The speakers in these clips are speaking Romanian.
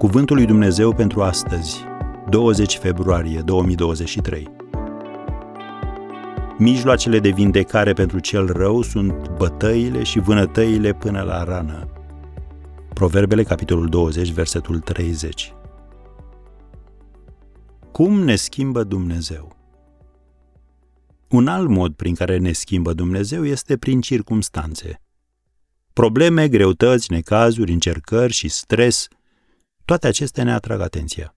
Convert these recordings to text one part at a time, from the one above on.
Cuvântul lui Dumnezeu pentru astăzi, 20 februarie 2023. Mijloacele de vindecare pentru cel rău sunt bătăile și vânătăile până la rană. Proverbele, capitolul 20, versetul 30. Cum ne schimbă Dumnezeu? Un alt mod prin care ne schimbă Dumnezeu este prin circumstanțe. Probleme, greutăți, necazuri, încercări și stres, toate acestea ne atrag atenția.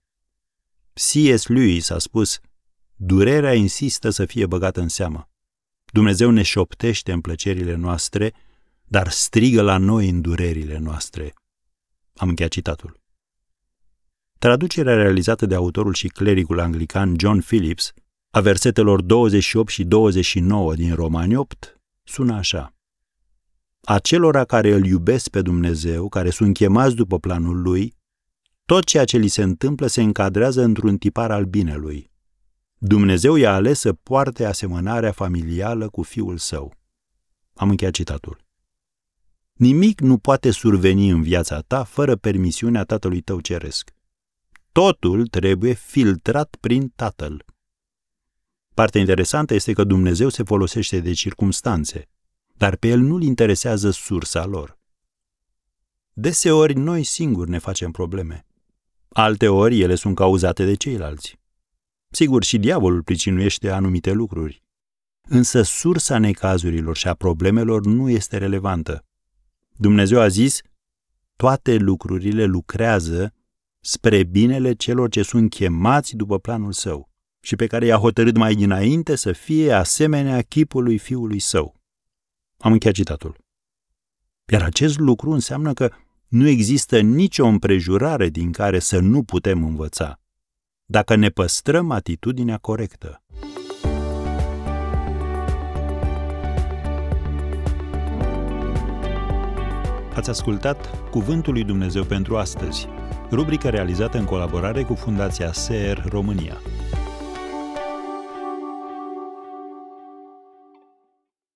C.S. Lewis a spus, durerea insistă să fie băgată în seamă. Dumnezeu ne șoptește în plăcerile noastre, dar strigă la noi în durerile noastre. Am încheiat citatul. Traducerea realizată de autorul și clericul anglican John Phillips a versetelor 28 și 29 din Romani 8 sună așa. Acelora care îl iubesc pe Dumnezeu, care sunt chemați după planul lui, tot ceea ce li se întâmplă se încadrează într-un tipar al binelui. Dumnezeu i-a ales să poarte asemănarea familială cu fiul său. Am încheiat citatul. Nimic nu poate surveni în viața ta fără permisiunea Tatălui tău ceresc. Totul trebuie filtrat prin Tatăl. Partea interesantă este că Dumnezeu se folosește de circumstanțe, dar pe El nu-L interesează sursa lor. Deseori noi singuri ne facem probleme. Alteori ele sunt cauzate de ceilalți. Sigur, și diavolul pricinuiește anumite lucruri. Însă sursa necazurilor și a problemelor nu este relevantă. Dumnezeu a zis, toate lucrurile lucrează spre binele celor ce sunt chemați după planul său și pe care i-a hotărât mai dinainte să fie asemenea chipului fiului său. Am încheiat citatul. Iar acest lucru înseamnă că nu există nicio împrejurare din care să nu putem învăța, dacă ne păstrăm atitudinea corectă. Ați ascultat Cuvântul lui Dumnezeu pentru astăzi, rubrica realizată în colaborare cu Fundația SER România.